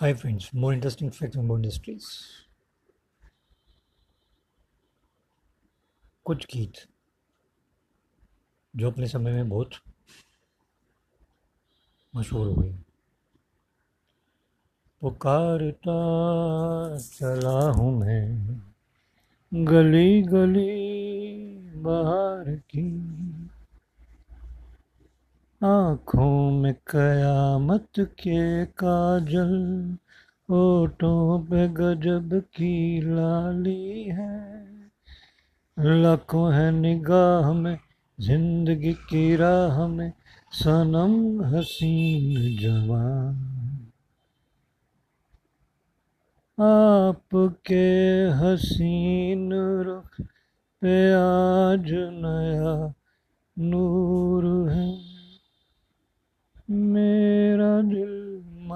Hi friends, more interesting facts on industries. कुछ गीत जो अपने समय में बहुत मशहूर हुए पुकारता चला हूँ मैं गली गली बाहर की आँखों में कयामत के काजल ओठों पे गजब की लाली है। लाखों है निगाह में, ज़िंदगी की राह में, सनम हसीन जवान। आपके हसीन रुख पे आज नया नूर है।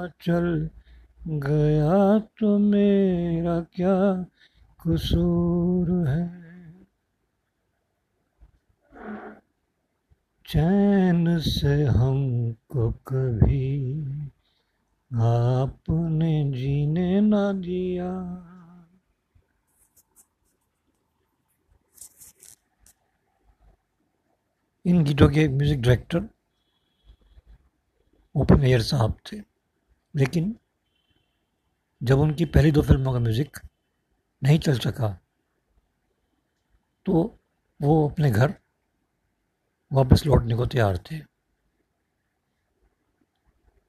मचल गया तो मेरा क्या कसूर है? चैन से हमको कभी आपने जीने ना दिया। इन गीतों के म्यूज़िक डायरेक्टर ओपन एयर साहब थे। लेकिन जब उनकी पहली दो फ़िल्मों का म्यूज़िक नहीं चल सका तो वो अपने घर वापस लौटने को तैयार थे।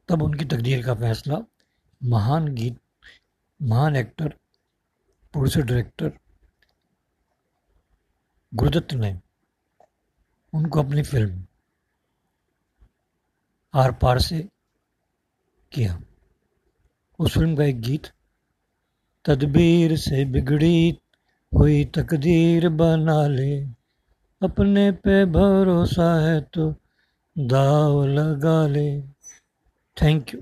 तब उनकी तकदीर का फैसला महान गीत, महान एक्टर, प्रोड्यूसर, डायरेक्टर गुरुदत्त ने उनको अपनी फ़िल्म आर पार से किया। उस फ़िल्म का एक गीत, तदबीर से बिगड़ी हुई तकदीर बना ले, अपने पे भरोसा है तो दाव लगा ले। Thank you